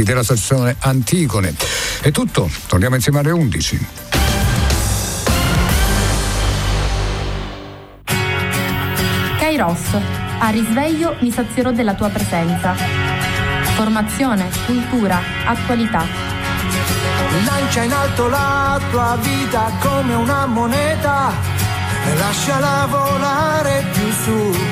della stazione Antigone. È tutto, torniamo insieme alle 11. Kairos, a risveglio mi sazierò della tua presenza. Formazione, cultura, attualità. Lancia in alto la tua vita come una moneta e lasciala volare più su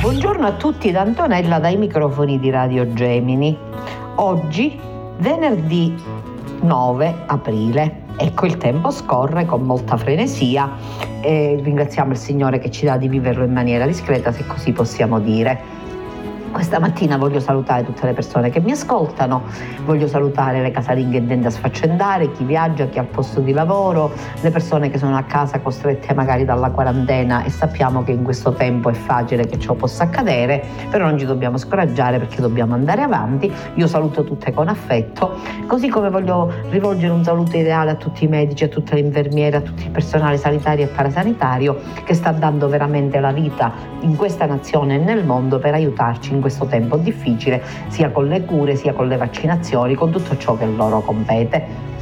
Buongiorno a tutti da Antonella dai microfoni di Radio Gemini. Oggi, venerdì 9 aprile. Ecco, il tempo scorre con molta frenesia e ringraziamo il Signore che ci dà di viverlo in maniera discreta, se così possiamo dire. Questa mattina voglio salutare tutte le persone che mi ascoltano, voglio salutare le casalinghe intende a sfaccendare, chi viaggia, chi ha posto di lavoro, le persone che sono a casa costrette magari dalla quarantena e sappiamo che in questo tempo è facile che ciò possa accadere, però non ci dobbiamo scoraggiare perché dobbiamo andare avanti. Io saluto tutte con affetto, così come voglio rivolgere un saluto ideale a tutti i medici, a tutte le infermiere, a tutto il personale sanitario e parasanitario che sta dando veramente la vita in questa nazione e nel mondo per aiutarci in questo tempo difficile, sia con le cure, sia con le vaccinazioni, con tutto ciò che loro compete.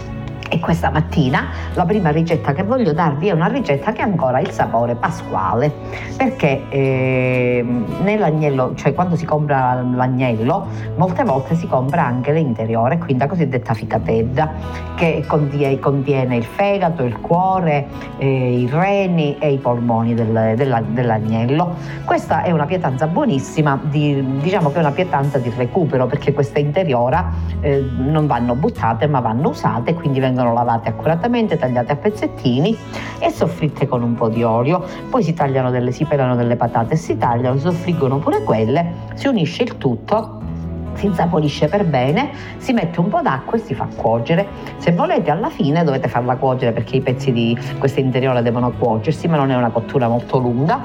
E questa mattina la prima ricetta che voglio darvi è una ricetta che ha ancora il sapore pasquale, perché eh, nell'agnello, cioè quando si compra l'agnello, molte volte si compra anche l'interiore, quindi la cosiddetta ficatedda, che contiene, contiene il fegato, il cuore, eh, i reni e i polmoni del, della, dell'agnello. Questa è una pietanza buonissima, di, diciamo che è una pietanza di recupero, perché queste interiora eh, non vanno buttate ma vanno usate, quindi vengono vengono lavate accuratamente, tagliate a pezzettini e soffritte con un po' di olio. Poi si tagliano delle, si pelano delle patate e si tagliano, si soffriggono pure quelle, si unisce il tutto si insaporisce per bene, si mette un po' d'acqua e si fa cuocere. Se volete alla fine dovete farla cuocere perché i pezzi di questa interiore devono cuocersi, ma non è una cottura molto lunga,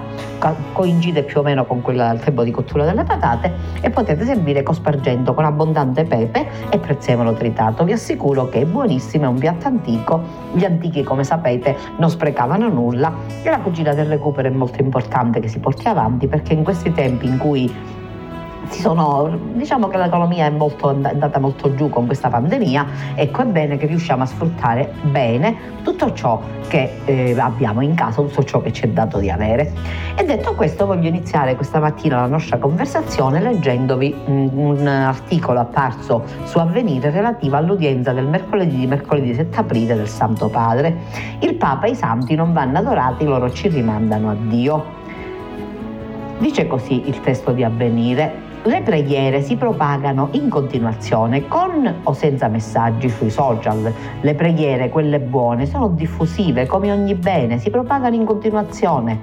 coincide più o meno con quella del tempo di cottura delle patate e potete servire cospargendo con abbondante pepe e prezzemolo tritato. Vi assicuro che è buonissimo, è un piatto antico. Gli antichi, come sapete, non sprecavano nulla e la cucina del recupero è molto importante che si porti avanti perché in questi tempi in cui sono, diciamo che l'economia è molto, andata molto giù con questa pandemia, ecco è bene che riusciamo a sfruttare bene tutto ciò che eh, abbiamo in casa, tutto ciò che ci è dato di avere. E detto questo voglio iniziare questa mattina la nostra conversazione leggendovi un, un articolo apparso su Avvenire relativo all'udienza del mercoledì di mercoledì 7 aprile del Santo Padre. Il Papa e i santi non vanno adorati, loro ci rimandano a Dio. Dice così il testo di Avvenire, le preghiere si propagano in continuazione con o senza messaggi sui social. Le preghiere, quelle buone, sono diffusive come ogni bene, si propagano in continuazione,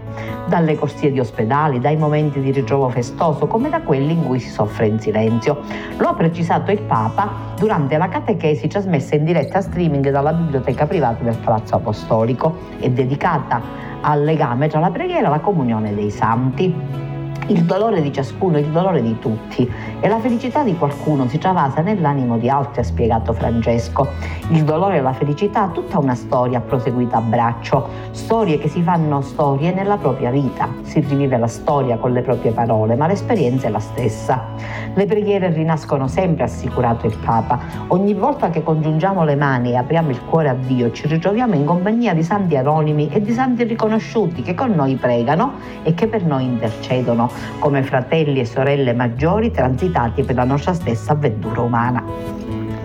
dalle corsie di ospedali, dai momenti di ritrovo festoso, come da quelli in cui si soffre in silenzio. Lo ha precisato il Papa durante la catechesi trasmessa in diretta streaming dalla biblioteca privata del Palazzo Apostolico e dedicata al legame tra la preghiera e la comunione dei santi. Il dolore di ciascuno, il dolore di tutti e la felicità di qualcuno si travasa nell'animo di altri, ha spiegato Francesco. Il dolore e la felicità, tutta una storia proseguita a braccio, storie che si fanno storie nella propria vita. Si rivive la storia con le proprie parole, ma l'esperienza è la stessa. Le preghiere rinascono sempre, ha assicurato il Papa. Ogni volta che congiungiamo le mani e apriamo il cuore a Dio, ci ritroviamo in compagnia di santi anonimi e di santi riconosciuti che con noi pregano e che per noi intercedono come fratelli e sorelle maggiori transitati per la nostra stessa avventura umana.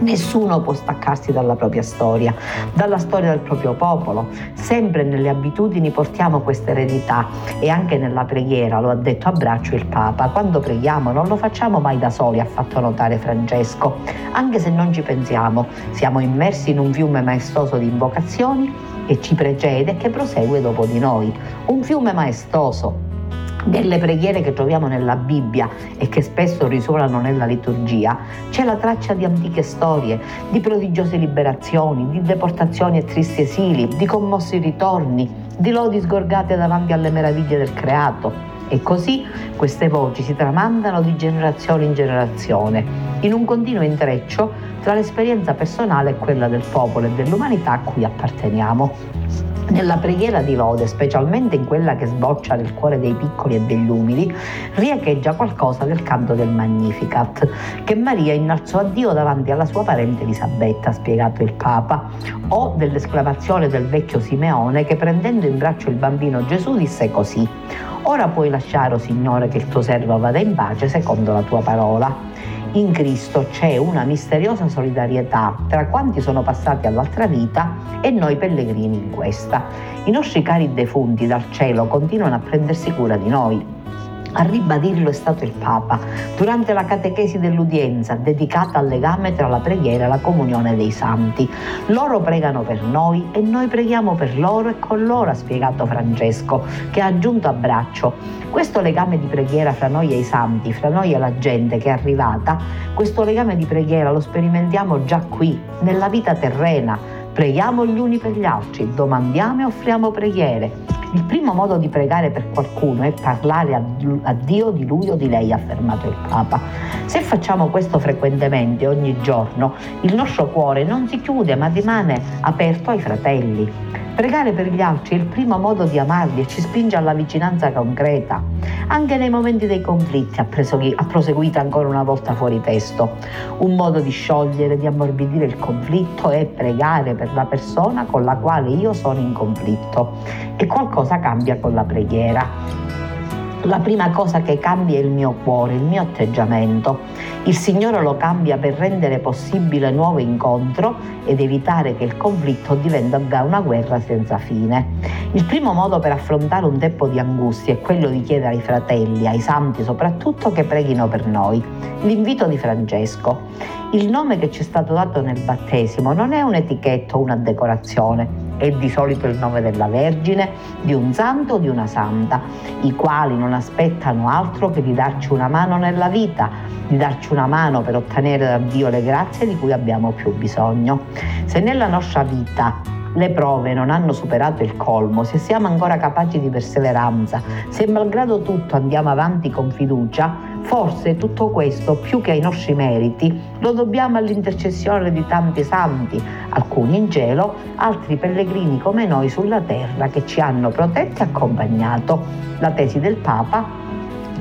Nessuno può staccarsi dalla propria storia, dalla storia del proprio popolo. Sempre nelle abitudini portiamo questa eredità e anche nella preghiera, lo ha detto a braccio il Papa. Quando preghiamo non lo facciamo mai da soli, ha fatto notare Francesco. Anche se non ci pensiamo, siamo immersi in un fiume maestoso di invocazioni che ci precede e che prosegue dopo di noi. Un fiume maestoso delle preghiere che troviamo nella Bibbia e che spesso risuonano nella liturgia, c'è la traccia di antiche storie, di prodigiose liberazioni, di deportazioni e tristi esili, di commossi ritorni, di lodi sgorgate davanti alle meraviglie del creato. E così queste voci si tramandano di generazione in generazione, in un continuo intreccio tra l'esperienza personale e quella del popolo e dell'umanità a cui apparteniamo. Nella preghiera di lode, specialmente in quella che sboccia nel cuore dei piccoli e degli umili, riecheggia qualcosa del canto del Magnificat, che Maria innalzò a Dio davanti alla sua parente Elisabetta, ha spiegato il Papa, o dell'esclamazione del vecchio Simeone che prendendo in braccio il bambino Gesù disse così, Ora puoi lasciare, o oh Signore, che il tuo servo vada in pace secondo la tua parola in Cristo c'è una misteriosa solidarietà tra quanti sono passati all'altra vita e noi pellegrini in questa. I nostri cari defunti dal cielo continuano a prendersi cura di noi a ribadirlo è stato il Papa durante la catechesi dell'udienza dedicata al legame tra la preghiera e la comunione dei santi. Loro pregano per noi e noi preghiamo per loro e con loro, ha spiegato Francesco, che ha aggiunto a braccio. Questo legame di preghiera fra noi e i santi, fra noi e la gente che è arrivata, questo legame di preghiera lo sperimentiamo già qui, nella vita terrena. Preghiamo gli uni per gli altri, domandiamo e offriamo preghiere. Il primo modo di pregare per qualcuno è parlare a, Dio di lui o di lei, ha affermato il Papa. Se facciamo questo frequentemente, ogni giorno, il nostro cuore non si chiude ma rimane aperto ai fratelli. Pregare per gli altri è il primo modo di amarli e ci spinge alla vicinanza concreta. Anche nei momenti dei conflitti ha, ha proseguito ancora una volta fuori testo. Un modo di sciogliere, di ammorbidire il conflitto è pregare per la persona con la quale io sono in conflitto. E qualcosa cambia con la preghiera la prima cosa che cambia è il mio cuore, il mio atteggiamento. Il Signore lo cambia per rendere possibile nuovo incontro ed evitare che il conflitto diventa una guerra senza fine. Il primo modo per affrontare un tempo di angustia è quello di chiedere ai fratelli, ai santi soprattutto, che preghino per noi. L'invito di Francesco. Il nome che ci è stato dato nel battesimo non è un'etichetta o una decorazione, è di solito il nome della Vergine, di un santo o di una santa, i quali non aspettano altro che di darci una mano nella vita, di darci una mano per ottenere da Dio le grazie di cui abbiamo più bisogno. Se nella nostra vita le prove non hanno superato il colmo, se siamo ancora capaci di perseveranza, se malgrado tutto andiamo avanti con fiducia, forse tutto questo, più che ai nostri meriti, lo dobbiamo all'intercessione di tanti santi, alcuni in cielo, altri pellegrini come noi sulla terra che ci hanno protetti e accompagnato. La tesi del Papa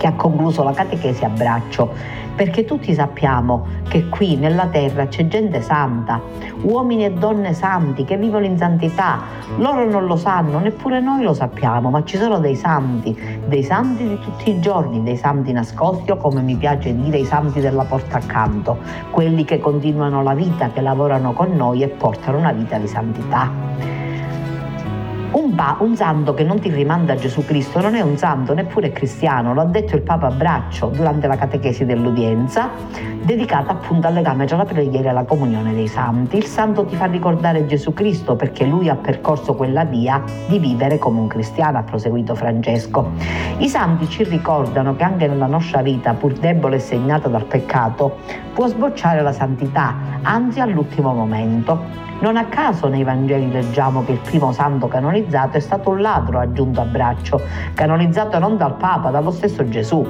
che ha concluso la catechesi a braccio, perché tutti sappiamo che qui nella terra c'è gente santa, uomini e donne santi che vivono in santità. Loro non lo sanno, neppure noi lo sappiamo, ma ci sono dei santi, dei santi di tutti i giorni, dei santi nascosti o come mi piace dire i santi della porta accanto, quelli che continuano la vita, che lavorano con noi e portano una vita di santità. Un, pa, un, santo che non ti rimanda a Gesù Cristo non è un santo, neppure cristiano, lo ha detto il Papa Braccio durante la catechesi dell'udienza, dedicata appunto al legame tra la preghiera e la comunione dei santi. Il santo ti fa ricordare Gesù Cristo perché lui ha percorso quella via di vivere come un cristiano, ha proseguito Francesco. I santi ci ricordano che anche nella nostra vita, pur debole e segnata dal peccato, può sbocciare la santità, anzi all'ultimo momento. Non a caso nei Vangeli leggiamo che il primo santo canonizzato è stato un ladro aggiunto a braccio, canonizzato non dal Papa, dallo stesso Gesù.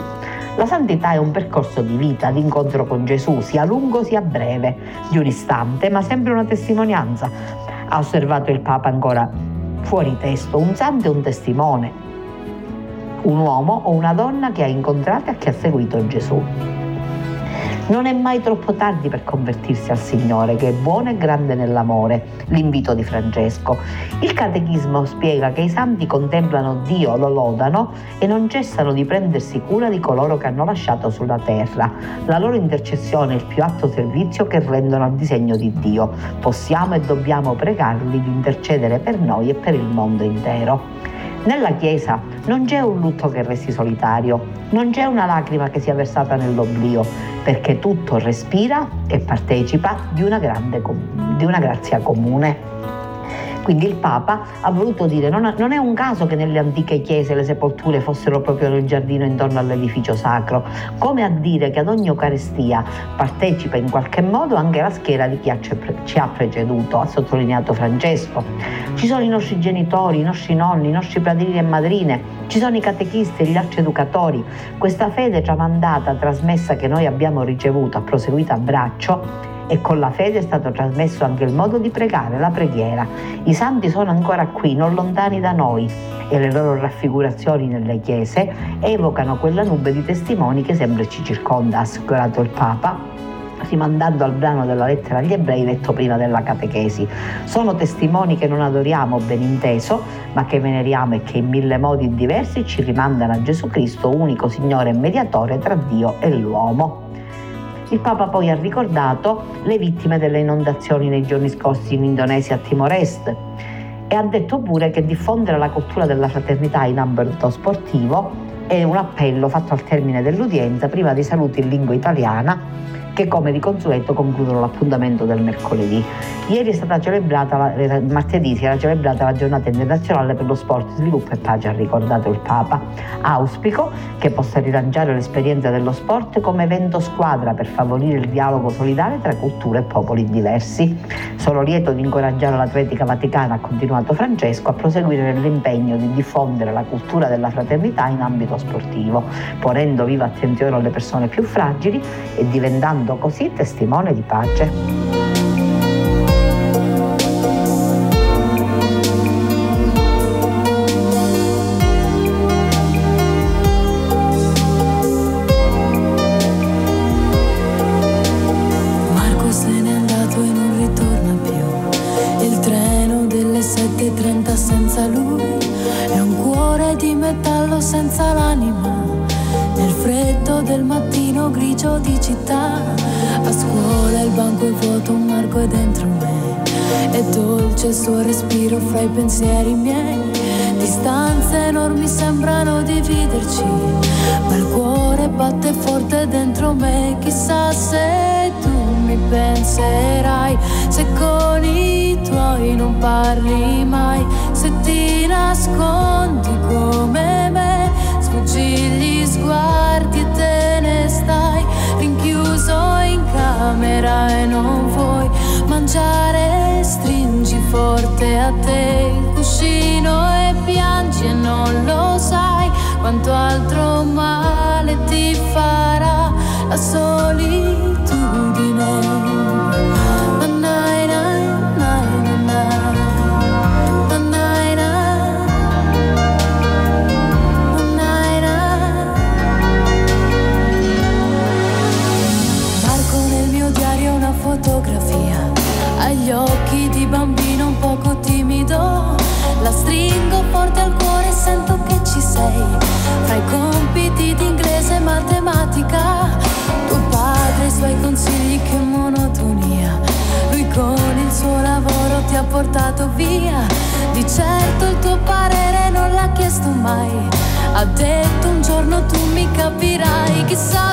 La santità è un percorso di vita, di incontro con Gesù, sia lungo sia breve, di un istante, ma sempre una testimonianza. Ha osservato il Papa ancora fuori testo, un santo è un testimone, un uomo o una donna che ha incontrato e che ha seguito Gesù. Non è mai troppo tardi per convertirsi al Signore, che è buono e grande nell'amore, l'invito di Francesco. Il catechismo spiega che i santi contemplano Dio, lo lodano e non cessano di prendersi cura di coloro che hanno lasciato sulla terra. La loro intercessione è il più alto servizio che rendono al disegno di Dio. Possiamo e dobbiamo pregarli di intercedere per noi e per il mondo intero. Nella Chiesa non c'è un lutto che resti solitario, non c'è una lacrima che sia versata nell'oblio, perché tutto respira e partecipa di una, grande, di una grazia comune. Quindi il Papa ha voluto dire non, non è un caso che nelle antiche chiese le sepolture fossero proprio nel giardino intorno all'edificio sacro, come a dire che ad ogni Eucaristia partecipa in qualche modo anche la schiera di chi ci ha preceduto, ha sottolineato Francesco. Ci sono i nostri genitori, i nostri nonni, i nostri padrini e madrine, ci sono i catechisti, gli arceducatori. Questa fede tramandata, trasmessa che noi abbiamo ricevuto, ha proseguito a braccio, e con la fede è stato trasmesso anche il modo di pregare, la preghiera. I santi sono ancora qui, non lontani da noi e le loro raffigurazioni nelle chiese evocano quella nube di testimoni che sempre ci circonda, ha assicurato il Papa rimandando al brano della lettera agli ebrei letto prima della catechesi. Sono testimoni che non adoriamo ben inteso, ma che veneriamo e che in mille modi diversi ci rimandano a Gesù Cristo, unico Signore e mediatore tra Dio e l'uomo. Il Papa poi ha ricordato le vittime delle inondazioni nei giorni scorsi in Indonesia a Timor-Est e ha detto pure che diffondere la cultura della fraternità in ambito sportivo è un appello fatto al termine dell'udienza prima dei saluti in lingua italiana che come di consueto concludono l'appuntamento del mercoledì. Ieri è stata celebrata, la, martedì si era celebrata la giornata internazionale per lo sport, sviluppo e pace, ha ricordato il Papa. Auspico che possa rilanciare l'esperienza dello sport come evento squadra per favorire il dialogo solidale tra culture e popoli diversi. Sono lieto di incoraggiare l'Atletica Vaticana, ha continuato Francesco, a proseguire nell'impegno di diffondere la cultura della fraternità in ambito sportivo, ponendo viva attenzione alle persone più fragili e diventando diventando così testimone di pace. Dolce il suo respiro fra i pensieri miei. Distanze enormi sembrano dividerci, ma il cuore batte forte dentro me. Chissà se tu mi penserai, se con i tuoi non parli mai, se ti nascondi come me, sfuggi gli sguardi e te ne stai rinchiuso in camera e non vuoi mangiare, forte a te. Il cuscino e piangi e non lo sai quanto altro male ti farà la solitudine. gli occhi La stringo forte al cuore e sento che ci sei. Fra i compiti di inglese e matematica, tuo padre e i suoi consigli, che monotonia. Lui con il suo lavoro ti ha portato via. Di certo il tuo parere non l'ha chiesto mai. Ha detto un giorno tu mi capirai. Chissà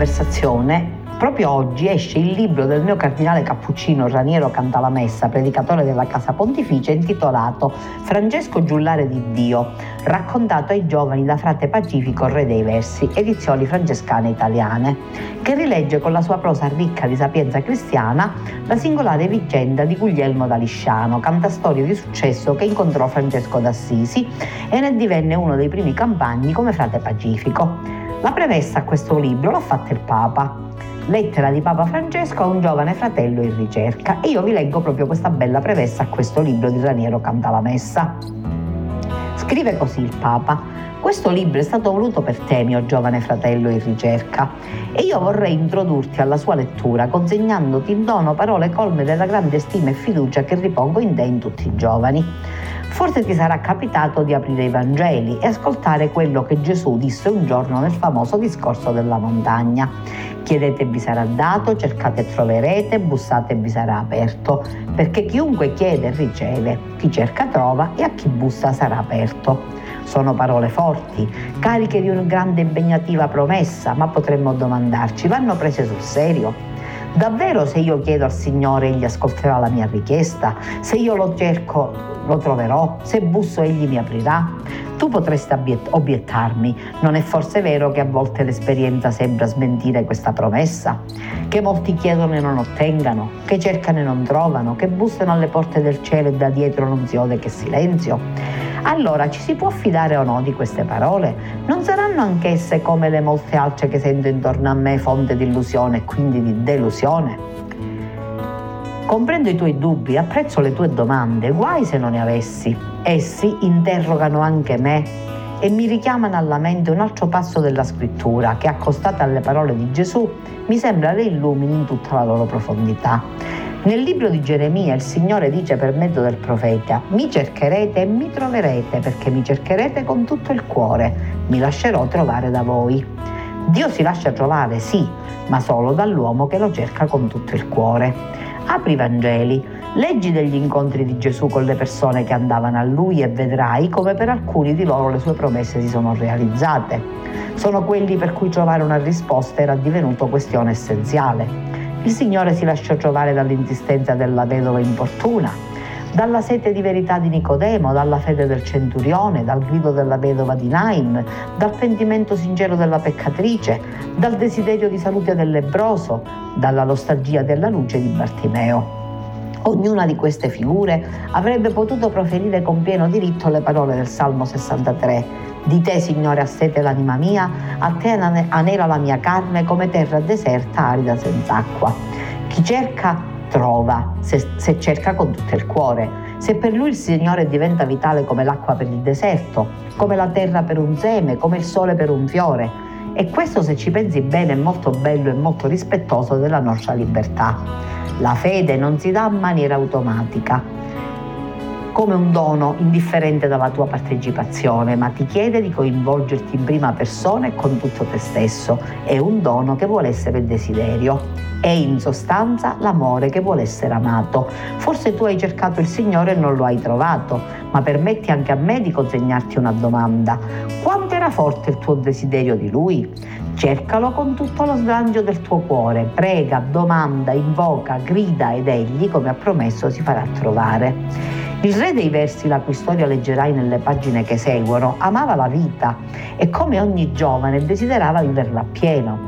conversazione Proprio oggi esce il libro del mio cardinale cappuccino Raniero Cantalamessa, predicatore della Casa Pontificia, intitolato Francesco Giullare di Dio, raccontato ai giovani da frate Pacifico, re dei versi, edizioni francescane italiane, che rilegge con la sua prosa ricca di sapienza cristiana la singolare vicenda di Guglielmo da Lisciano, cantastorie di successo che incontrò Francesco d'Assisi e ne divenne uno dei primi campagni come frate Pacifico. La premessa a questo libro l'ha fatta il Papa, lettera di Papa Francesco a un giovane fratello in ricerca. E io vi leggo proprio questa bella premessa a questo libro di Raniero Canta la Messa. Scrive così il Papa. Questo libro è stato voluto per te, mio giovane fratello in ricerca, e io vorrei introdurti alla sua lettura consegnandoti in dono parole colme della grande stima e fiducia che ripongo in te in tutti i giovani. Forse ti sarà capitato di aprire i Vangeli e ascoltare quello che Gesù disse un giorno nel famoso discorso della montagna. Chiedete e vi sarà dato, cercate e troverete, bussate e vi sarà aperto, perché chiunque chiede riceve, chi cerca trova e a chi bussa sarà aperto. Sono parole forti, cariche di una grande impegnativa promessa, ma potremmo domandarci, vanno prese sul serio? Davvero se io chiedo al Signore egli ascolterà la mia richiesta? Se io lo cerco lo troverò? Se busso egli mi aprirà? Tu potresti obiettarmi, non è forse vero che a volte l'esperienza sembra smentire questa promessa? Che molti chiedono e non ottengano, che cercano e non trovano, che bussano alle porte del cielo e da dietro non si ode che silenzio? Allora ci si può fidare o no di queste parole? Non saranno anch'esse come le molte altre che sento intorno a me fonte di illusione e quindi di delusione? Comprendo i tuoi dubbi, apprezzo le tue domande, guai se non ne avessi. Essi interrogano anche me e mi richiamano alla mente un altro passo della scrittura che, accostata alle parole di Gesù, mi sembra le illumini in tutta la loro profondità. Nel libro di Geremia il Signore dice per mezzo del profeta, mi cercherete e mi troverete perché mi cercherete con tutto il cuore, mi lascerò trovare da voi. Dio si lascia trovare, sì, ma solo dall'uomo che lo cerca con tutto il cuore. Apri i Vangeli, leggi degli incontri di Gesù con le persone che andavano a lui e vedrai come per alcuni di loro le sue promesse si sono realizzate. Sono quelli per cui trovare una risposta era divenuto questione essenziale. Il Signore si lasciò trovare dall'insistenza della vedova importuna, dalla sete di verità di Nicodemo, dalla fede del centurione, dal grido della vedova di Naim, dal pentimento sincero della peccatrice, dal desiderio di salute del lebroso, dalla nostalgia della luce di Bartimeo. Ognuna di queste figure avrebbe potuto proferire con pieno diritto le parole del Salmo 63 di te, Signore, ha sete l'anima mia, a te anela la mia carne come terra deserta, arida senza acqua. Chi cerca, trova, se, se cerca con tutto il cuore. Se per lui il Signore diventa vitale come l'acqua per il deserto, come la terra per un seme, come il sole per un fiore. E questo, se ci pensi bene, è molto bello e molto rispettoso della nostra libertà. La fede non si dà in maniera automatica, come un dono indifferente dalla tua partecipazione, ma ti chiede di coinvolgerti in prima persona e con tutto te stesso. È un dono che vuole essere il desiderio. È in sostanza l'amore che vuole essere amato. Forse tu hai cercato il Signore e non lo hai trovato, ma permetti anche a me di consegnarti una domanda. Quanto era forte il tuo desiderio di Lui? Cercalo con tutto lo slancio del tuo cuore, prega, domanda, invoca, grida ed egli, come ha promesso, si farà trovare. Il re dei versi, la cui storia leggerai nelle pagine che seguono, amava la vita e come ogni giovane desiderava viverla appieno.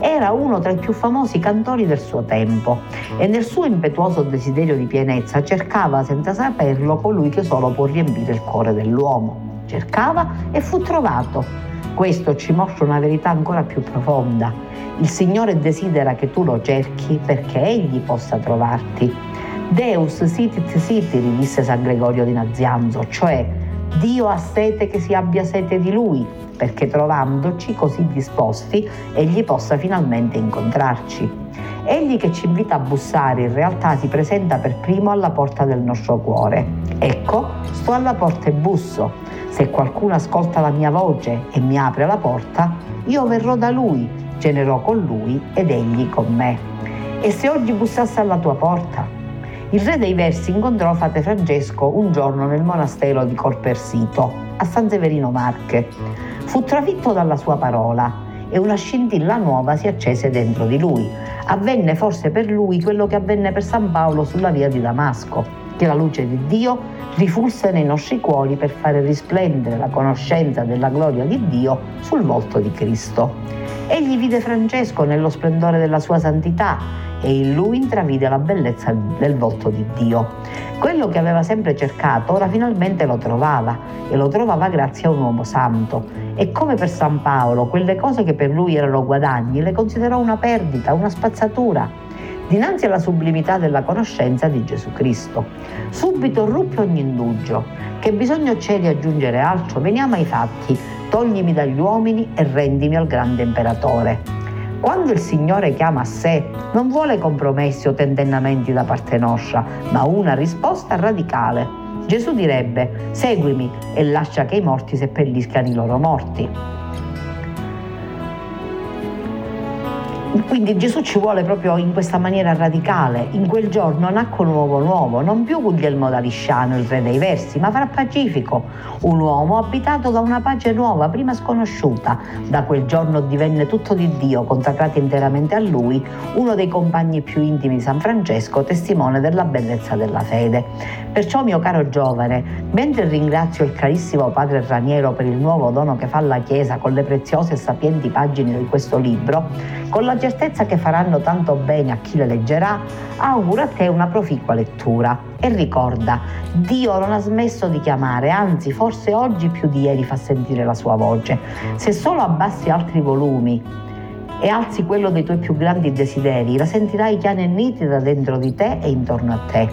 Era uno tra i più famosi cantori del suo tempo e nel suo impetuoso desiderio di pienezza cercava senza saperlo colui che solo può riempire il cuore dell'uomo. Cercava e fu trovato. Questo ci mostra una verità ancora più profonda. Il Signore desidera che tu lo cerchi perché Egli possa trovarti. Deus sitit sitiri, disse San Gregorio di Nazianzo, cioè Dio ha sete che si abbia sete di Lui, perché trovandoci così disposti, Egli possa finalmente incontrarci. Egli che ci invita a bussare in realtà si presenta per primo alla porta del nostro cuore. Ecco, sto alla porta e busso. Se qualcuno ascolta la mia voce e mi apre la porta, io verrò da lui, cenerò con lui ed egli con me. E se oggi bussasse alla tua porta, il re dei versi incontrò Frate Francesco un giorno nel monastero di Corpersito, a San Severino Marche. Fu trafitto dalla sua parola. e una scintilla nuova si accese dentro di lui. Avvenne forse per lui quello che avvenne per San Paolo sulla via di Damasco, che la luce di Dio rifulse nei nostri cuori per fare risplendere la conoscenza della gloria di Dio sul volto di Cristo. Egli vide Francesco nello splendore della sua santità e in lui intravide la bellezza del volto di Dio. Quello che aveva sempre cercato ora finalmente lo trovava e lo trovava grazie a un uomo santo. E come per San Paolo, quelle cose che per lui erano guadagni le considerò una perdita, una spazzatura dinanzi alla sublimità della conoscenza di Gesù Cristo. Subito ruppe ogni indugio. Che bisogno c'è di aggiungere altro? Veniamo ai fatti. Toglimi dagli uomini e rendimi al grande imperatore. Quando il Signore chiama a sé, non vuole compromessi o tentennamenti da parte nostra, ma una risposta radicale. Gesù direbbe, seguimi e lascia che i morti seppelliscano i loro morti. Quindi Gesù ci vuole proprio in questa maniera radicale. In quel giorno nacque un uomo nuovo, non più Guglielmo da Lisciano, il re dei versi, ma fra Pacifico, un uomo abitato da una pace nuova, prima sconosciuta. Da quel giorno divenne tutto di Dio, consacrati interamente a lui, uno dei compagni più intimi di San Francesco, testimone della bellezza della fede. Perciò, mio caro giovane, mentre ringrazio il carissimo padre Raniero per il nuovo dono che fa alla Chiesa con le preziose e sapienti pagine di questo libro, con la certezza che faranno tanto bene a chi le leggerà, auguro a te una proficua lettura. E ricorda, Dio non ha smesso di chiamare, anzi forse oggi più di ieri fa sentire la sua voce. Se solo abbassi altri volumi e alzi quello dei tuoi più grandi desideri, la sentirai chiara e nitida dentro di te e intorno a te.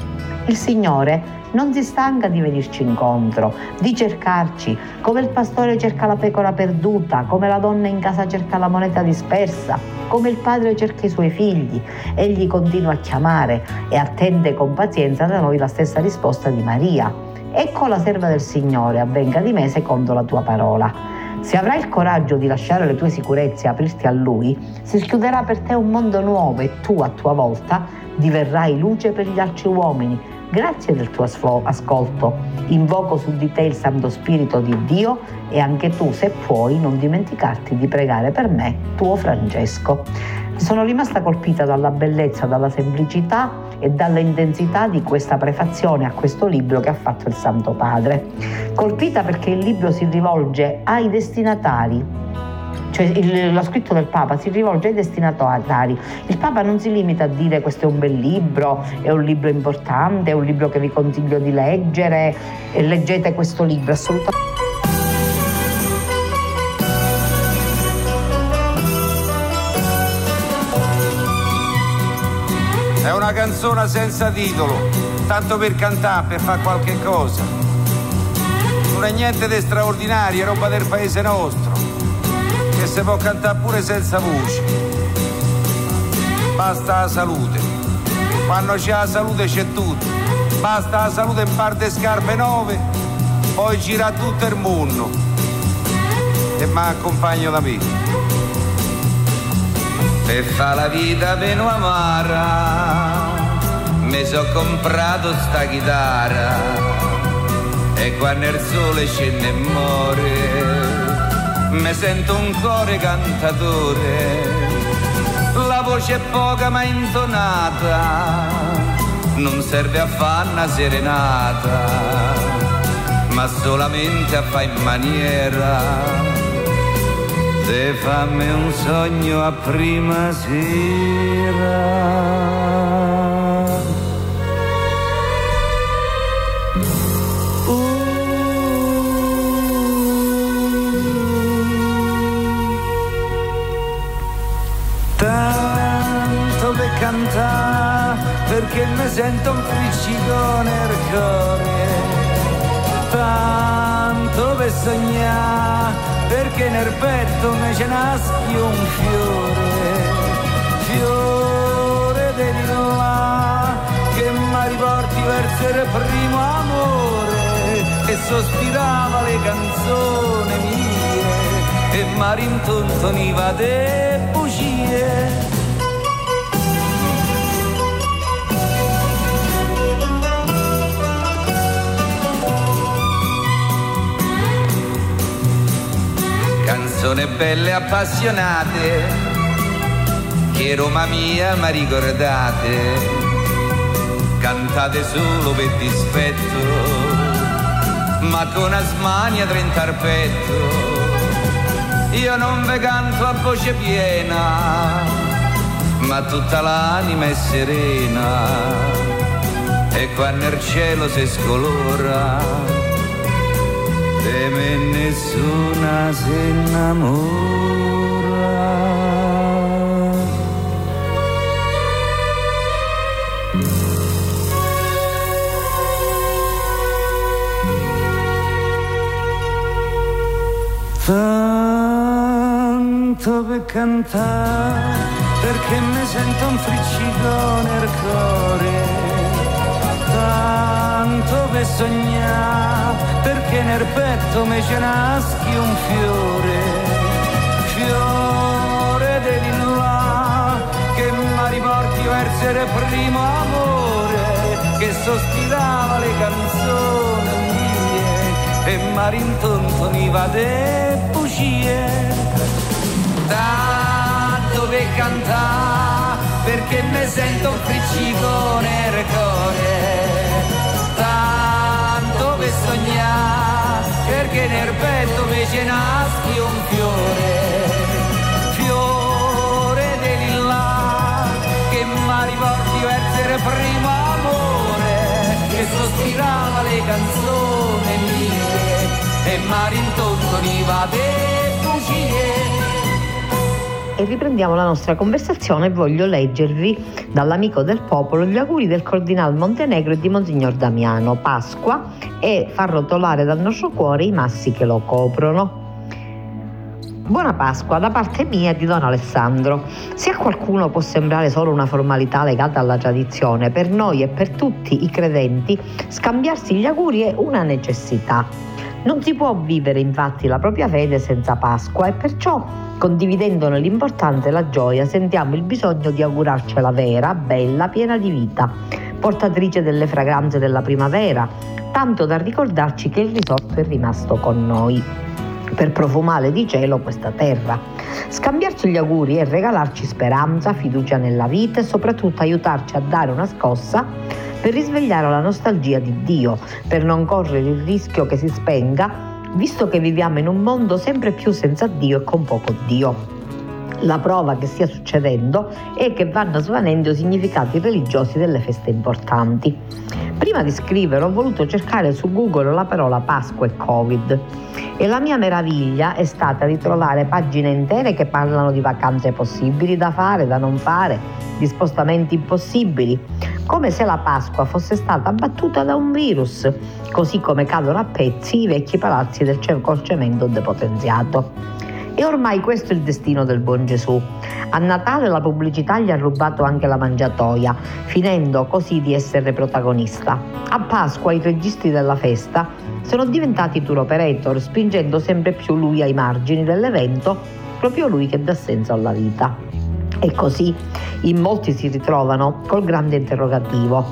Il Signore non si stanca di venirci incontro, di cercarci, come il pastore cerca la pecora perduta, come la donna in casa cerca la moneta dispersa, come il padre cerca i suoi figli. Egli continua a chiamare e attende con pazienza da noi la stessa risposta di Maria. Ecco la serva del Signore, avvenga di me secondo la tua parola. Se avrai il coraggio di lasciare le tue sicurezze e aprirti a Lui, si schiuderà per te un mondo nuovo e tu a tua volta diverrai luce per gli altri uomini, Grazie del tuo ascolto. Invoco su di te il Santo Spirito di Dio e anche tu, se puoi, non dimenticarti di pregare per me, tuo Francesco. Sono rimasta colpita dalla bellezza, dalla semplicità e dalla intensità di questa prefazione a questo libro che ha fatto il Santo Padre. Colpita perché il libro si rivolge ai destinatari cioè il, lo scritto del Papa si rivolge ai destinatari. Il Papa non si limita a dire questo è un bel libro, è un libro importante, è un libro che vi consiglio di leggere, leggete questo libro, assolutamente. Canzone senza titolo, tanto per cantare, per fare qualche cosa. Non è niente di straordinario, è roba del paese nostro che si può cantare pure senza voce. Basta la salute. Quando c'è la salute c'è tutto. Basta la salute in parte scarpe nuove, poi gira tutto il mondo. E mi accompagno da me. Per fa la vita meno amara, mi so comprato sta chitarra. E quando il sole scende e muore mi sento un cuore cantatore, la voce è poca ma intonata, non serve a fare una serenata, ma solamente a fare in maniera di fammi un sogno a prima sera. Perché mi sento un friccico nel cuore. Tanto per sognare perché nel petto mi ce naschi un fiore. Fiore del là che mi riporti verso il primo amore e sospirava le canzoni mie e mi rintontoniva de bugie canzoni belle appassionate, che Roma mia mi ricordate, cantate solo per dispetto, ma con asmania trenta al io non ve canto a voce piena, ma tutta l'anima è serena. E quando il cielo si scolora, e me nessuna si innamora. tanto per cantare perché mi sento un friccico nel cuore tanto per sognare perché nel petto mi ce naschi un fiore fiore di là che mi riporti verso il primo amore che sospirava le canzoni mie e mi rintontoniva de bugie. Tanto per cantare perché mi sento un nel cuore per sognare perché nel petto mi ce naschi un fiore fiore di lilla che mi riporti verso il primo amore che sospirava le canzoni mie e mi rintontoniva de bugie e riprendiamo la nostra conversazione voglio leggervi dall'amico del popolo gli auguri del Cordinal Montenegro e di Monsignor Damiano, Pasqua e far rotolare dal nostro cuore i massi che lo coprono. Buona Pasqua da parte mia e di Don Alessandro. Se a qualcuno può sembrare solo una formalità legata alla tradizione, per noi e per tutti i credenti scambiarsi gli auguri è una necessità. Non si può vivere infatti la propria fede senza Pasqua e perciò Condividendone l'importanza e la gioia, sentiamo il bisogno di augurarcela vera, bella, piena di vita, portatrice delle fragranze della primavera, tanto da ricordarci che il risorto è rimasto con noi per profumare di cielo questa terra. Scambiarci gli auguri e regalarci speranza, fiducia nella vita e soprattutto aiutarci a dare una scossa per risvegliare la nostalgia di Dio, per non correre il rischio che si spenga visto che viviamo in un mondo sempre più senza Dio e con poco Dio. La prova che stia succedendo è che vanno svanendo i significati religiosi delle feste importanti. Prima di scrivere ho voluto cercare su Google la parola Pasqua e Covid e la mia meraviglia è stata di trovare pagine intere che parlano di vacanze possibili da fare, da non fare, di spostamenti impossibili, come se la Pasqua fosse stata abbattuta da un virus, così come cadono a pezzi i vecchi palazzi del cemento depotenziato. E ormai questo è il destino del buon Gesù. A Natale la pubblicità gli ha rubato anche la mangiatoia, finendo così di essere protagonista. A Pasqua i registi della festa sono diventati tour operator, spingendo sempre più lui ai margini dell'evento, proprio lui che dà senso alla vita. E così in molti si ritrovano col grande interrogativo.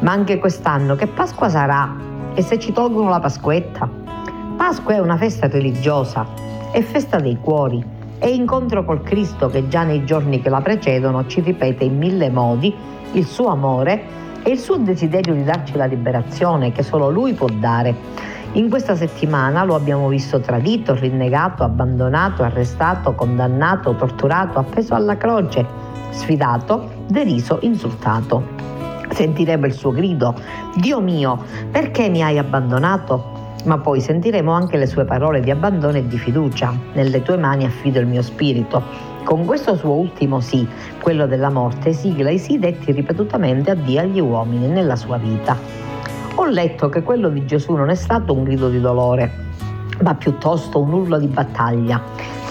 Ma anche quest'anno che Pasqua sarà? E se ci tolgono la Pasquetta? Pasqua è una festa religiosa, è festa dei cuori, è incontro col Cristo che già nei giorni che la precedono ci ripete in mille modi il suo amore e il suo desiderio di darci la liberazione che solo Lui può dare. In questa settimana lo abbiamo visto tradito, rinnegato, abbandonato, arrestato, condannato, torturato, appeso alla croce, sfidato, deriso, insultato. Sentiremo il suo grido, Dio mio, perché mi hai abbandonato? Ma poi sentiremo anche le sue parole di abbandono e di fiducia. Nelle tue mani affido il mio spirito. Con questo suo ultimo sì, quello della morte, sigla i sì detti ripetutamente a Dio agli uomini nella sua vita ho letto che quello di Gesù non è stato un grido di dolore, ma piuttosto un urlo di battaglia,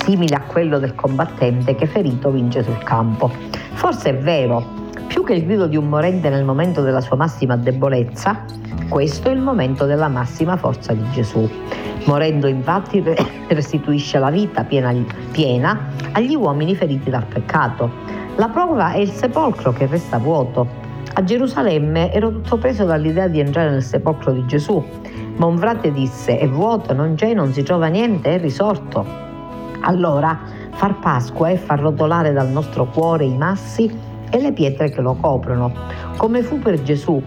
simile a quello del combattente che ferito vince sul campo. Forse è vero, più che il grido di un morente nel momento della sua massima debolezza, questo è il momento della massima forza di Gesù. Morendo infatti restituisce la vita piena, piena agli uomini feriti dal peccato. La prova è il sepolcro che resta vuoto a Gerusalemme ero tutto preso dall'idea di entrare nel sepolcro di Gesù, ma un frate disse: È vuoto, non c'è, non si trova niente, è risorto. Allora, far Pasqua è far rotolare dal nostro cuore i massi e le pietre che lo coprono, come fu per Gesù,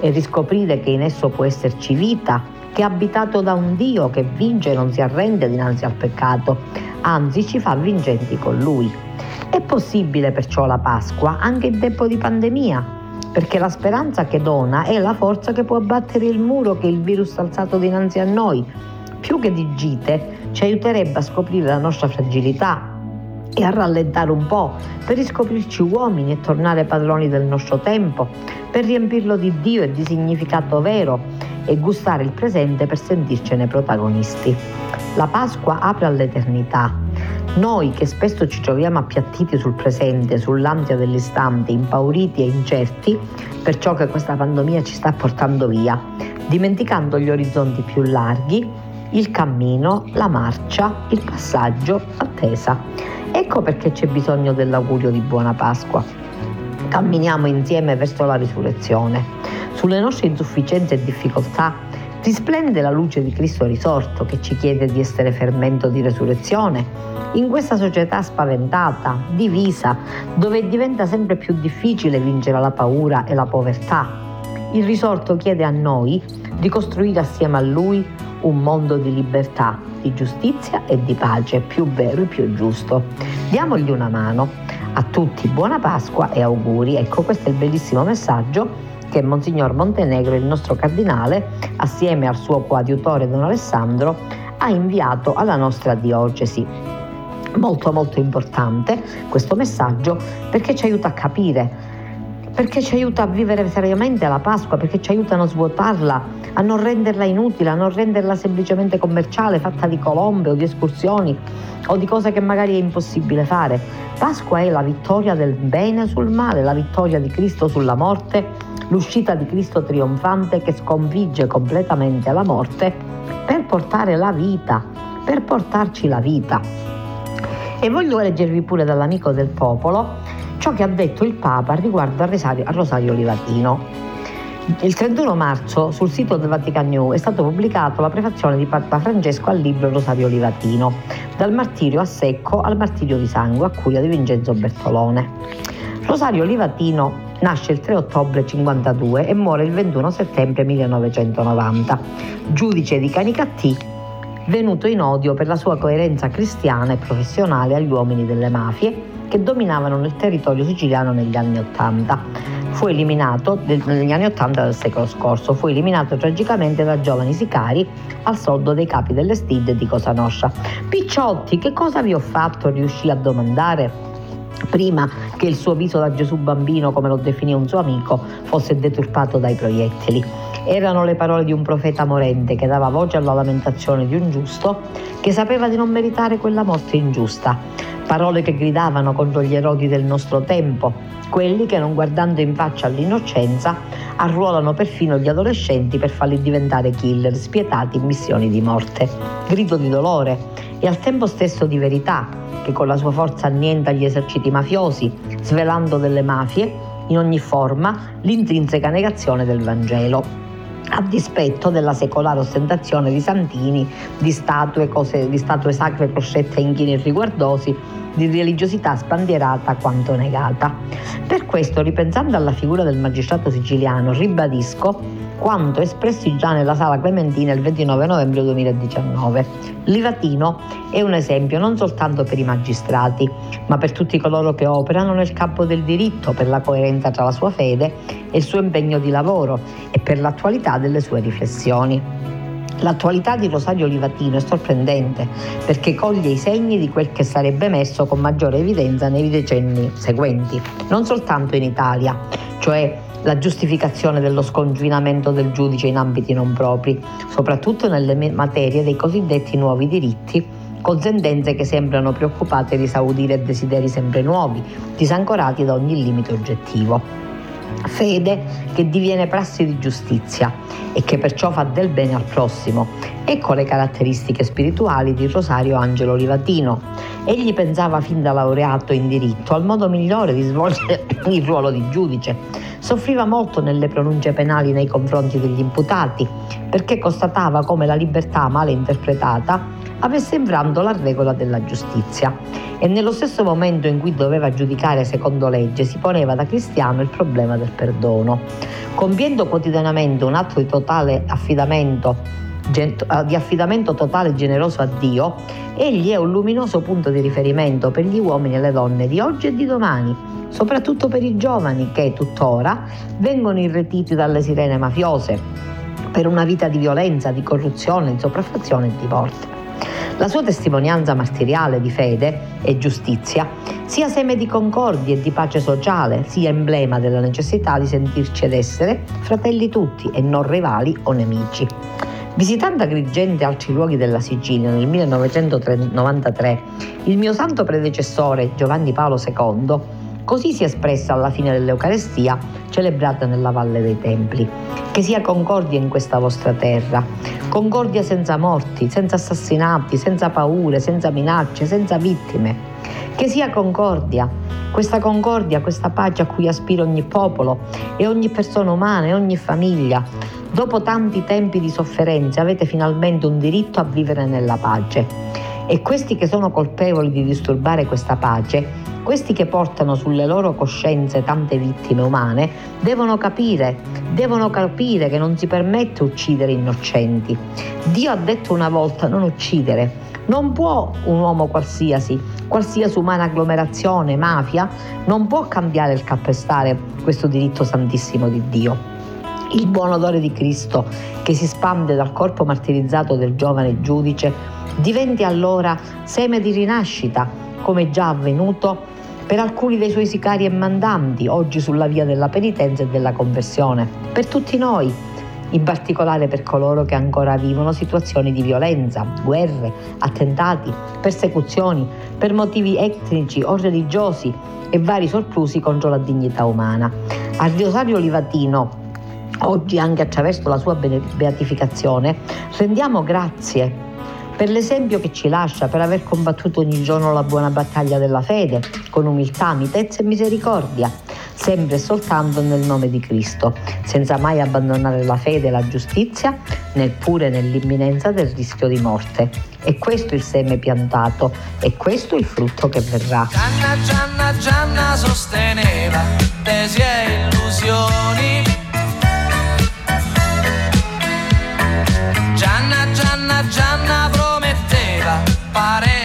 e riscoprire che in esso può esserci vita, che è abitato da un Dio che vince e non si arrende dinanzi al peccato, anzi ci fa vincenti con Lui. È possibile perciò la Pasqua anche in tempo di pandemia, perché la speranza che dona è la forza che può abbattere il muro che il virus ha alzato dinanzi a noi. Più che di gite, ci aiuterebbe a scoprire la nostra fragilità e a rallentare un po', per riscoprirci uomini e tornare padroni del nostro tempo, per riempirlo di Dio e di significato vero e gustare il presente per sentircene protagonisti. La Pasqua apre all'eternità. Noi che spesso ci troviamo appiattiti sul presente, sull'ansia dell'istante, impauriti e incerti per ciò che questa pandemia ci sta portando via, dimenticando gli orizzonti più larghi, il cammino, la marcia, il passaggio, l'attesa. Ecco perché c'è bisogno dell'augurio di buona Pasqua. Camminiamo insieme verso la risurrezione. Sulle nostre insufficienze e difficoltà risplende la luce di Cristo risorto che ci chiede di essere fermento di resurrezione in questa società spaventata, divisa, dove diventa sempre più difficile vincere la paura e la povertà. Il risorto chiede a noi di costruire assieme a Lui un mondo di libertà, di giustizia e di pace, più vero e più giusto. Diamogli una mano. A tutti buona Pasqua e auguri. Ecco, questo è il bellissimo messaggio che Monsignor Montenegro, il nostro cardinale, assieme al suo coadiutore Don Alessandro, ha inviato alla nostra diocesi. Molto molto importante questo messaggio perché ci aiuta a capire perché ci aiuta a vivere seriamente la Pasqua, perché ci aiuta a svuotarla, a non renderla inutile, a non renderla semplicemente commerciale, fatta di colombe o di escursioni o di cose che magari è impossibile fare. Pasqua è la vittoria del bene sul male, la vittoria di Cristo sulla morte, l'uscita di Cristo trionfante che sconfigge completamente la morte per portare la vita, per portarci la vita. E voglio leggervi pure dall'amico del popolo ciò che ha detto il Papa riguardo al Rosario, al Rosario Livatino. Il 31 marzo sul sito del Vatican New è stata pubblicata la prefazione di Papa Francesco al libro Rosario Livatino, dal martirio a secco al martirio di sangue a curia di Vincenzo Bertolone. Rosario Livatino nasce il 3 ottobre 52 e muore il 21 settembre 1990, giudice di Canicattì, venuto in odio per la sua coerenza cristiana e professionale agli uomini delle mafie che dominavano nel territorio siciliano negli anni Ottanta. Fu eliminato negli anni Ottanta del secolo scorso, fu eliminato tragicamente da giovani sicari al soldo dei capi delle stide di Cosa Nostra. Picciotti, che cosa vi ho fatto? riuscì a domandare prima che il suo viso da Gesù bambino, come lo definì un suo amico, fosse deturpato dai proiettili. Erano le parole di un profeta morente che dava voce alla lamentazione di un giusto che sapeva di non meritare quella morte ingiusta. Parole che gridavano contro gli erodi del nostro tempo, quelli che non guardando in faccia all'innocenza arruolano perfino gli adolescenti per farli diventare killer spietati in missioni di morte. Grido di dolore e al tempo stesso di verità che con la sua forza annienta gli eserciti mafiosi, svelando delle mafie in ogni forma l'intrinseca negazione del Vangelo a dispetto della secolare ostentazione di santini, di statue, cose, di statue sacre croscette e inchini riguardosi, di religiosità spandierata quanto negata. Per questo, ripensando alla figura del magistrato siciliano, ribadisco quanto espressi già nella sala Clementina il 29 novembre 2019. Livatino è un esempio non soltanto per i magistrati, ma per tutti coloro che operano nel campo del diritto, per la coerenza tra la sua fede e il suo impegno di lavoro e per l'attualità delle sue riflessioni. L'attualità di Rosario Livatino è sorprendente perché coglie i segni di quel che sarebbe emerso con maggiore evidenza nei decenni seguenti, non soltanto in Italia, cioè la giustificazione dello sconfinamento del giudice in ambiti non propri, soprattutto nelle materie dei cosiddetti nuovi diritti, con sentenze che sembrano preoccupate di esaudire desideri sempre nuovi, disancorati da ogni limite oggettivo fede che diviene prassi di giustizia e che perciò fa del bene al prossimo. Ecco le caratteristiche spirituali di Rosario Angelo Livatino. Egli pensava fin da laureato in diritto al modo migliore di svolgere il ruolo di giudice, soffriva molto nelle pronunce penali nei confronti degli imputati, perché constatava come la libertà male interpretata avesse infranto la regola della giustizia e nello stesso momento in cui doveva giudicare secondo legge si poneva da cristiano il problema del perdono. Compiendo quotidianamente un atto di totale affidamento eh, di affidamento totale e generoso a Dio, egli è un luminoso punto di riferimento per gli uomini e le donne di oggi e di domani, soprattutto per i giovani che tuttora vengono irretiti dalle sirene mafiose per una vita di violenza, di corruzione, di sopraffazione e di morte. La sua testimonianza martiriale di fede e giustizia sia seme di concordia e di pace sociale, sia emblema della necessità di sentirci ed essere fratelli tutti e non rivali o nemici. Visitando Agrigente e altri luoghi della Sicilia nel 1993, il mio santo predecessore Giovanni Paolo II Così si è espressa alla fine dell'Eucarestia celebrata nella Valle dei Templi. Che sia concordia in questa vostra terra, concordia senza morti, senza assassinati, senza paure, senza minacce, senza vittime. Che sia concordia, questa concordia, questa pace a cui aspira ogni popolo e ogni persona umana e ogni famiglia. Dopo tanti tempi di sofferenze avete finalmente un diritto a vivere nella pace. E questi che sono colpevoli di disturbare questa pace questi che portano sulle loro coscienze tante vittime umane devono capire, devono capire che non si permette uccidere innocenti. Dio ha detto una volta non uccidere. Non può un uomo qualsiasi, qualsiasi umana agglomerazione, mafia, non può cambiare il calpestare questo diritto santissimo di Dio. Il buon odore di Cristo che si spande dal corpo martirizzato del giovane giudice diventi allora seme di rinascita, come già avvenuto per alcuni dei suoi sicari e mandanti, oggi sulla via della penitenza e della conversione, per tutti noi, in particolare per coloro che ancora vivono situazioni di violenza, guerre, attentati, persecuzioni, per motivi etnici o religiosi e vari sorplusi contro la dignità umana. Al Rosario Livatino, oggi anche attraverso la sua beatificazione, rendiamo grazie per l'esempio che ci lascia per aver combattuto ogni giorno la buona battaglia della fede, con umiltà, mitezza e misericordia, sempre e soltanto nel nome di Cristo, senza mai abbandonare la fede e la giustizia, neppure nell'imminenza del rischio di morte. E questo il seme piantato, e questo il frutto che verrà. Gianna, Gianna, Gianna sosteneva tesi e illusioni. Gianna, Gianna, Gianna pared.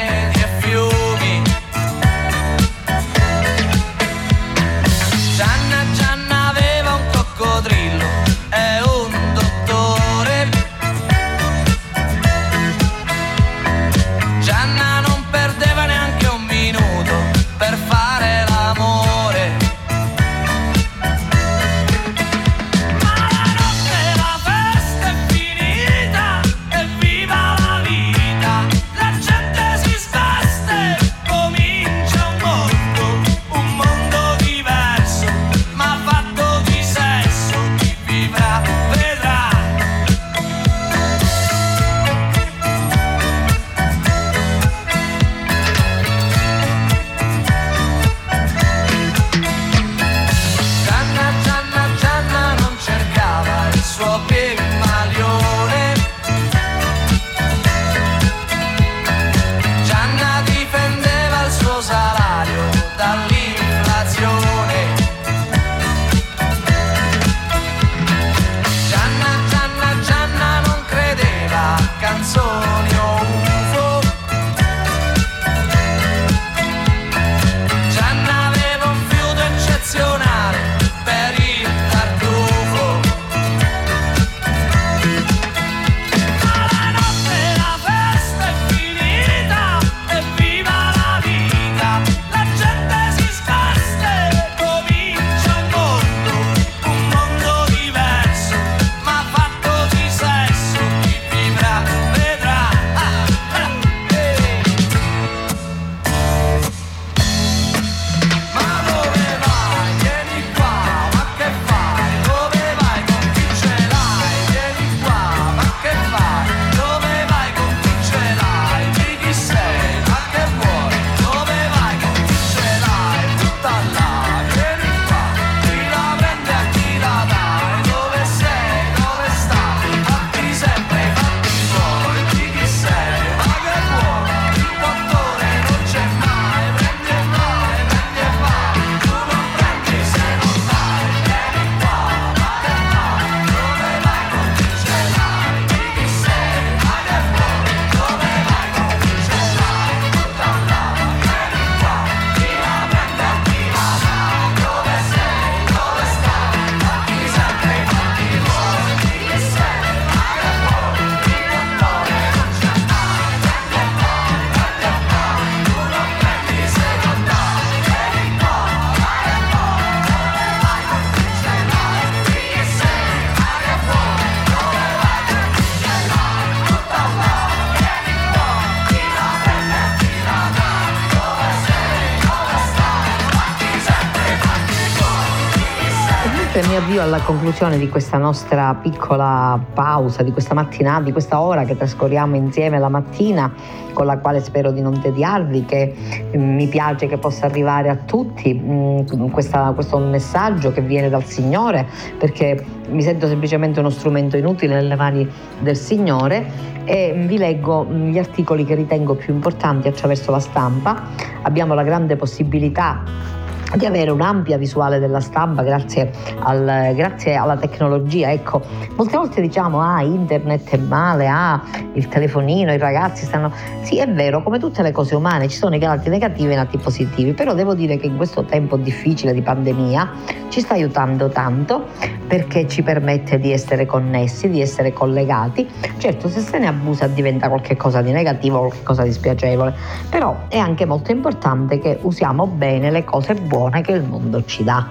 Mentre mi avvio alla conclusione di questa nostra piccola pausa, di questa mattinata, di questa ora che trascorriamo insieme la mattina, con la quale spero di non tediarvi, che mm, mi piace che possa arrivare a tutti mm, questa, questo messaggio che viene dal Signore, perché mi sento semplicemente uno strumento inutile nelle mani del Signore e vi leggo mm, gli articoli che ritengo più importanti attraverso la stampa. Abbiamo la grande possibilità di avere un'ampia visuale della stampa grazie, al, grazie, alla tecnologia. Ecco, molte volte diciamo ah internet è male, ah il telefonino, i ragazzi stanno... Sì, è vero, come tutte le cose umane ci sono i lati negativi e i lati positivi, però devo dire che in questo tempo difficile di pandemia ci sta aiutando tanto perché ci permette di essere connessi, di essere collegati. Certo, se se ne abusa diventa qualcosa di negativo, qualcosa di spiacevole, però è anche molto importante che usiamo bene le cose buone buone che il mondo ci dà.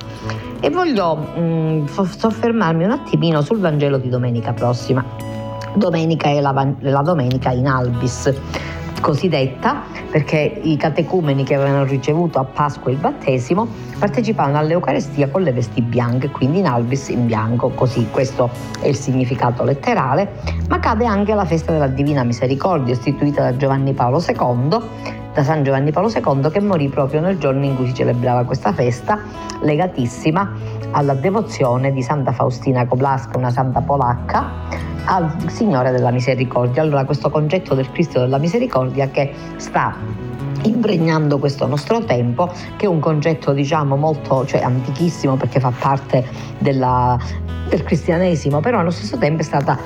E voglio mh, mm, soffermarmi un attimino sul Vangelo di domenica prossima. Domenica è la, la domenica in albis cosiddetta perché i catecumeni che avevano ricevuto a Pasqua il battesimo partecipavano all'Eucarestia con le vesti bianche, quindi in albis in bianco, così questo è il significato letterale, ma cade anche la festa della Divina Misericordia istituita da Giovanni Paolo II da San Giovanni Paolo II che morì proprio nel giorno in cui si celebrava questa festa, legatissima alla devozione di Santa Faustina Koblaska, una santa polacca, al Signore della Misericordia. Allora questo concetto del Cristo della Misericordia che sta impregnando questo nostro tempo, che è un concetto diciamo molto cioè, antichissimo perché fa parte della, del cristianesimo, però allo stesso tempo è stata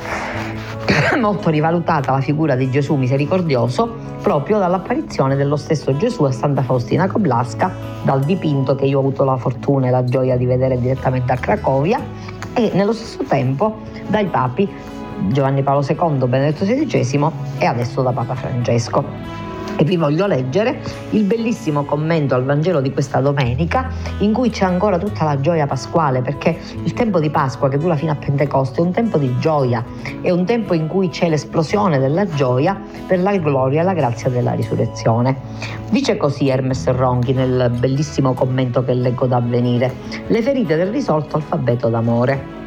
molto rivalutata la figura di Gesù misericordioso proprio dall'apparizione dello stesso Gesù a Santa Faustina Koblaska, dal dipinto che io ho avuto la fortuna e la gioia di vedere direttamente a Cracovia e nello stesso tempo dai papi Giovanni Paolo II, Benedetto XVI e adesso da Papa Francesco. E vi voglio leggere il bellissimo commento al Vangelo di questa domenica in cui c'è ancora tutta la gioia pasquale perché il tempo di Pasqua che dura fino a Pentecoste è un tempo di gioia, è un tempo in cui c'è l'esplosione della gioia per la gloria e la grazia della risurrezione. Dice così Hermes Ronchi nel bellissimo commento che leggo da avvenire, le ferite del risorto alfabeto d'amore.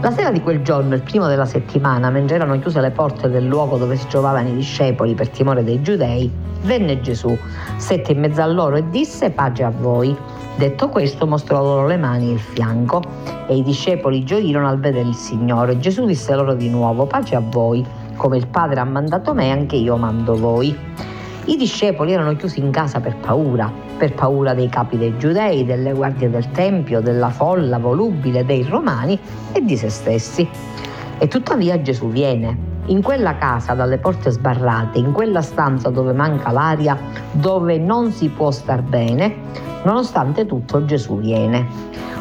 La sera di quel giorno, il primo della settimana, mentre erano chiuse le porte del luogo dove si trovavano i discepoli per timore dei giudei, venne Gesù, stette in mezzo a loro e disse pace a voi. Detto questo mostrò loro le mani e il fianco e i discepoli gioirono al vedere il Signore. Gesù disse loro di nuovo pace a voi, come il Padre ha mandato me anche io mando voi. I discepoli erano chiusi in casa per paura, per paura dei capi dei giudei, delle guardie del Tempio, della folla volubile dei romani e di se stessi. E tuttavia Gesù viene. In quella casa dalle porte sbarrate, in quella stanza dove manca l'aria, dove non si può star bene, nonostante tutto Gesù viene.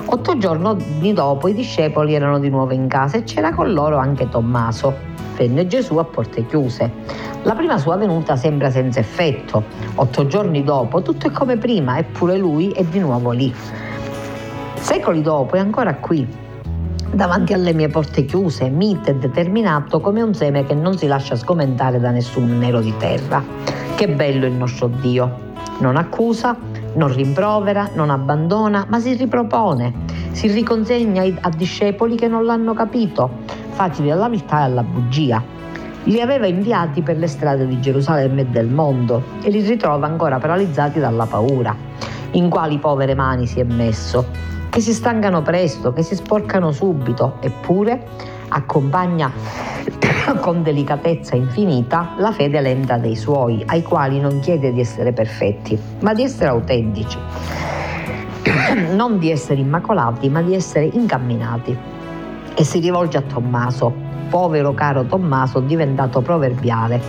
Otto giorni dopo i discepoli erano di nuovo in casa e c'era con loro anche Tommaso venne Gesù a porte chiuse. La prima sua venuta sembra senza effetto. Otto giorni dopo tutto è come prima, eppure lui è di nuovo lì. Secoli dopo è ancora qui, davanti alle mie porte chiuse, mite e determinato come un seme che non si lascia sgomentare da nessun nero di terra. Che bello il nostro Dio! Non accusa, non rimprovera, non abbandona, ma si ripropone, si riconsegna a discepoli che non l'hanno capito, facili alla viltà e alla bugia. Li aveva inviati per le strade di Gerusalemme e del mondo e li ritrova ancora paralizzati dalla paura. In quali povere mani si è messo? Che si stancano presto, che si sporcano subito, eppure accompagna con delicatezza infinita la fede lenta dei suoi, ai quali non chiede di essere perfetti, ma di essere autentici, non di essere immacolati, ma di essere incamminati e si rivolge a Tommaso, povero caro Tommaso diventato proverbiale,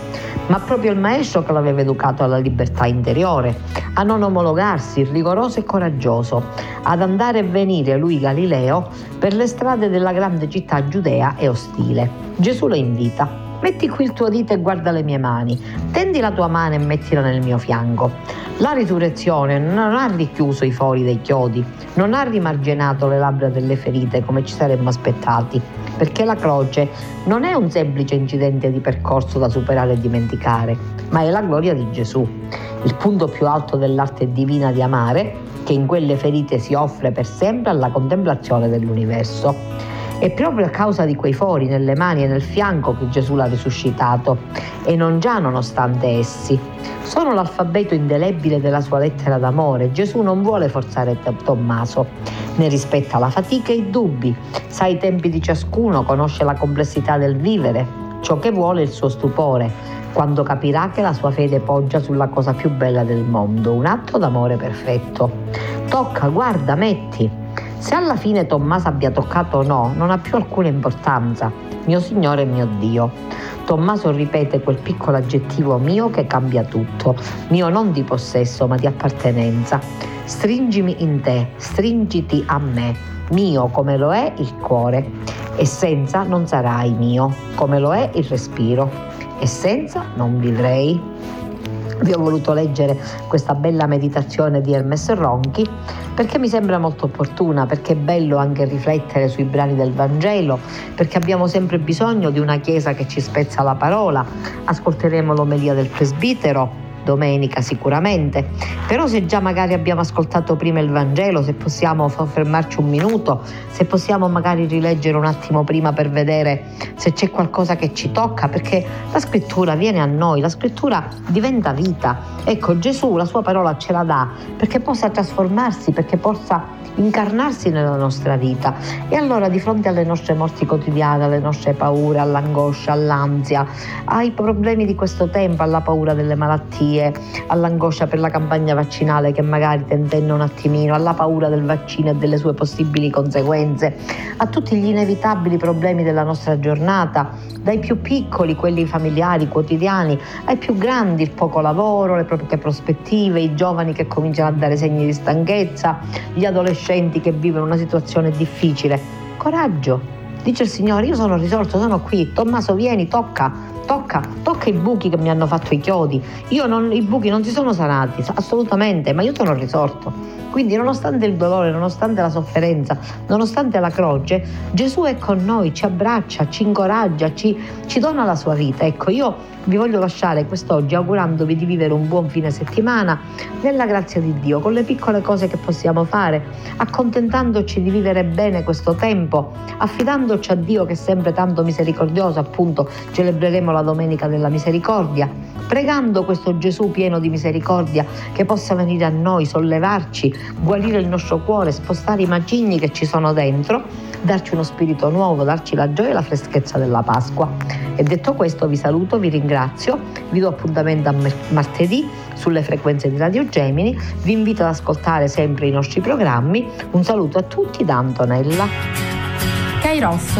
ma proprio il maestro che l'aveva educato alla libertà interiore, a non omologarsi, rigoroso e coraggioso, ad andare e venire lui Galileo per le strade della grande città giudea e ostile. Gesù lo invita Metti qui il tuo dito e guarda le mie mani. Tendi la tua mano e mettila nel mio fianco. La risurrezione non ha richiuso i fori dei chiodi, non ha rimarginato le labbra delle ferite come ci saremmo aspettati, perché la croce non è un semplice incidente di percorso da superare e dimenticare, ma è la gloria di Gesù, il punto più alto dell'arte divina di amare che in quelle ferite si offre per sempre alla contemplazione dell'universo. È proprio a causa di quei fori nelle mani e nel fianco che Gesù l'ha risuscitato e non già nonostante essi. Sono l'alfabeto indelebile della sua lettera d'amore. Gesù non vuole forzare Tommaso, ne rispetta la fatica e i dubbi, sa i tempi di ciascuno, conosce la complessità del vivere, ciò che vuole il suo stupore, quando capirà che la sua fede poggia sulla cosa più bella del mondo, un atto d'amore perfetto. Tocca, guarda, metti. Se alla fine Tommaso abbia toccato o no, non ha più alcuna importanza. Mio Signore e mio Dio. Tommaso ripete quel piccolo aggettivo mio che cambia tutto, mio non di possesso ma di appartenenza. Stringimi in te, stringiti a me, mio come lo è il cuore, e senza non sarai mio, come lo è il respiro, e senza non vivrei. Vi ho voluto leggere questa bella meditazione di Hermes Ronchi perché mi sembra molto opportuna, perché è bello anche riflettere sui brani del Vangelo, perché abbiamo sempre bisogno di una Chiesa che ci spezza la parola. Ascolteremo l'omelia del presbitero domenica sicuramente, però se già magari abbiamo ascoltato prima il Vangelo, se possiamo fermarci un minuto, se possiamo magari rileggere un attimo prima per vedere se c'è qualcosa che ci tocca, perché la scrittura viene a noi, la scrittura diventa vita. Ecco, Gesù la sua parola ce la dà perché possa trasformarsi, perché possa incarnarsi nella nostra vita. E allora di fronte alle nostre morti quotidiane, alle nostre paure, all'angoscia, all'ansia, ai problemi di questo tempo, alla paura delle malattie, all'angoscia per la campagna vaccinale che magari tentenna un attimino, alla paura del vaccino e delle sue possibili conseguenze, a tutti gli inevitabili problemi della nostra giornata, dai più piccoli, quelli familiari, quotidiani, ai più grandi, il poco lavoro, le proprie prospettive, i giovani che cominciano a dare segni di stanchezza, gli adolescenti che vivono una situazione difficile. Coraggio, dice il Signore, io sono risorto, sono qui, Tommaso vieni, tocca, tocca, tocca i buchi che mi hanno fatto i chiodi. Io non, i buchi non si sono sanati, assolutamente, ma io sono risorto. Quindi nonostante il dolore, nonostante la sofferenza, nonostante la croce, Gesù è con noi, ci abbraccia, ci incoraggia, ci, ci dona la sua vita. Ecco, io vi voglio lasciare quest'oggi augurandovi di vivere un buon fine settimana nella grazia di Dio, con le piccole cose che possiamo fare, accontentandoci di vivere bene questo tempo, affidandoci a Dio che è sempre tanto misericordioso, appunto celebreremo la Domenica della Misericordia, pregando questo Gesù pieno di misericordia che possa venire a noi, sollevarci, guarire il nostro cuore, spostare i macigni che ci sono dentro, darci uno spirito nuovo, darci la gioia e la freschezza della Pasqua. E detto questo vi saluto, vi ringrazio, vi do appuntamento a martedì sulle frequenze di Radio Gemini, vi invito ad ascoltare sempre i nostri programmi. Un saluto a tutti da Antonella. Kairos,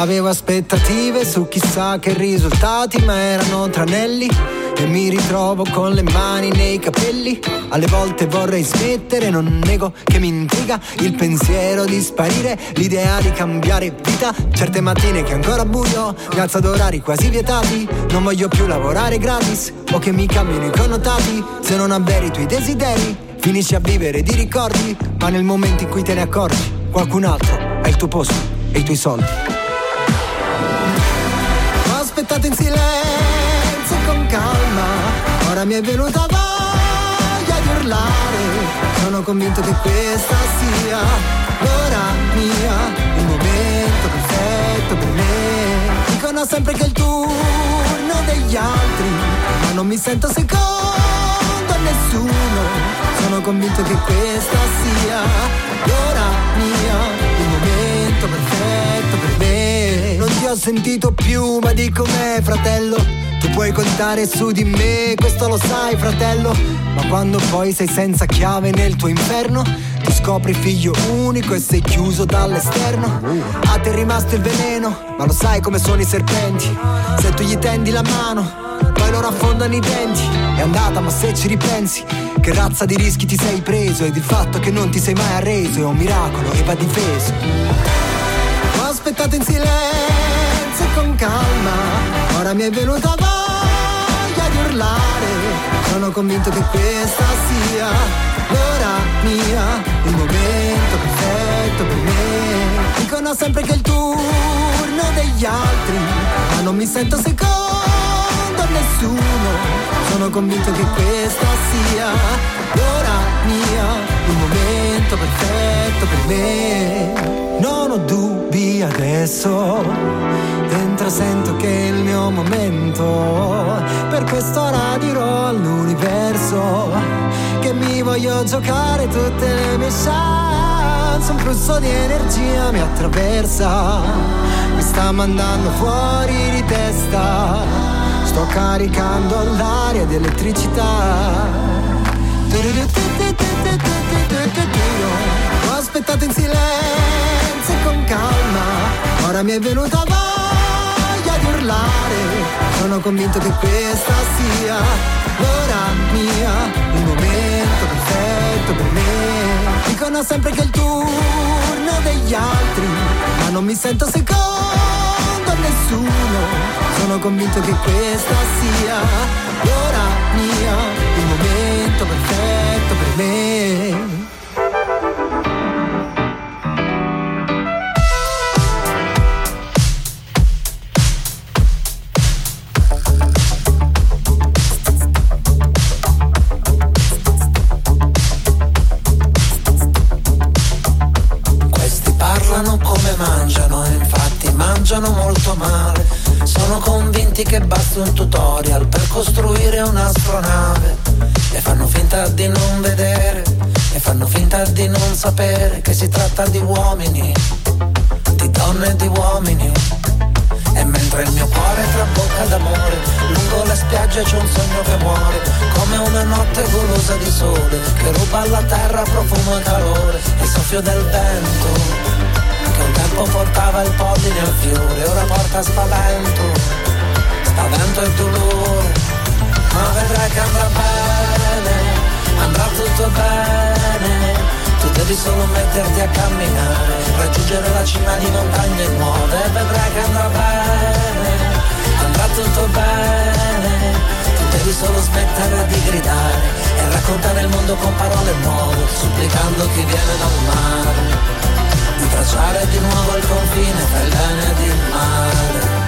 Avevo aspettative su chissà che risultati, ma erano tranelli. E mi ritrovo con le mani nei capelli. Alle volte vorrei smettere, non nego che mi intriga il pensiero di sparire, l'idea di cambiare vita. Certe mattine che ancora buio, mi alzo ad orari quasi vietati. Non voglio più lavorare gratis o che mi cambino i connotati. Se non avveri i tuoi desideri Finisci a vivere di ricordi, ma nel momento in cui te ne accorgi, qualcun altro ha il tuo posto e i tuoi soldi. Ho aspettato in silenzio e con calma, ora mi è venuta voglia di urlare. Sono convinto che questa sia l'ora mia, il momento perfetto per me. Dicono sempre che è il turno degli altri, ma non mi sento secondo a nessuno. Sono convinto che questa sia l'ora mia, il momento perfetto per me. Ho sentito più, ma di com'è, fratello. Tu puoi contare su di me, questo lo sai, fratello. Ma quando poi sei senza chiave nel tuo inferno, ti scopri figlio unico e sei chiuso dall'esterno. A te è rimasto il veleno, ma lo sai come sono i serpenti. Se tu gli tendi la mano, poi loro affondano i denti. È andata, ma se ci ripensi, che razza di rischi ti sei preso? Ed il fatto che non ti sei mai arreso è un miracolo e va difeso. Ho aspettato in silenzio e con calma, ora mi è venuta voglia di urlare. Sono convinto che questa sia l'ora mia, il momento perfetto per me. Dicono sempre che è il turno degli altri, ma non mi sento secondo nessuno. Sono convinto che questa sia l'ora mia, perfetto per me. Non ho dubbi adesso, dentro sento che è il mio momento. Per questo ora dirò all'universo che mi voglio giocare tutte le mie chance. Un flusso di energia mi attraversa, mi sta mandando fuori di testa. Sto caricando l'aria di elettricità. Aspettato in silenzio e con calma, ora mi è venuta voglia di urlare. Sono convinto che questa sia l'ora mia, il momento perfetto per me. Dicono sempre che è il turno degli altri, ma non mi sento secondo a nessuno. Sono convinto che questa sia l'ora mia, il momento perfetto un tutorial per costruire un'astronave. E fanno finta di non vedere, e fanno finta di non sapere che si tratta di uomini, di donne e di uomini. E mentre il mio cuore trabocca d'amore, lungo le spiagge c'è un sogno che muore, come una notte golosa di sole, che ruba alla terra profumo e calore, il soffio del vento che un tempo portava il polline al fiore, ora porta spavento, spavento e dolore, ma vedrai che andrà bene, andrà tutto bene, tu devi solo metterti a camminare, raggiungere la cima di montagne nuove, vedrai che andrà bene, andrà tutto bene, tu devi solo smettere di gridare e raccontare il mondo con parole nuove, supplicando chi viene dal mare di tracciare di nuovo il confine tra il bene ed il male.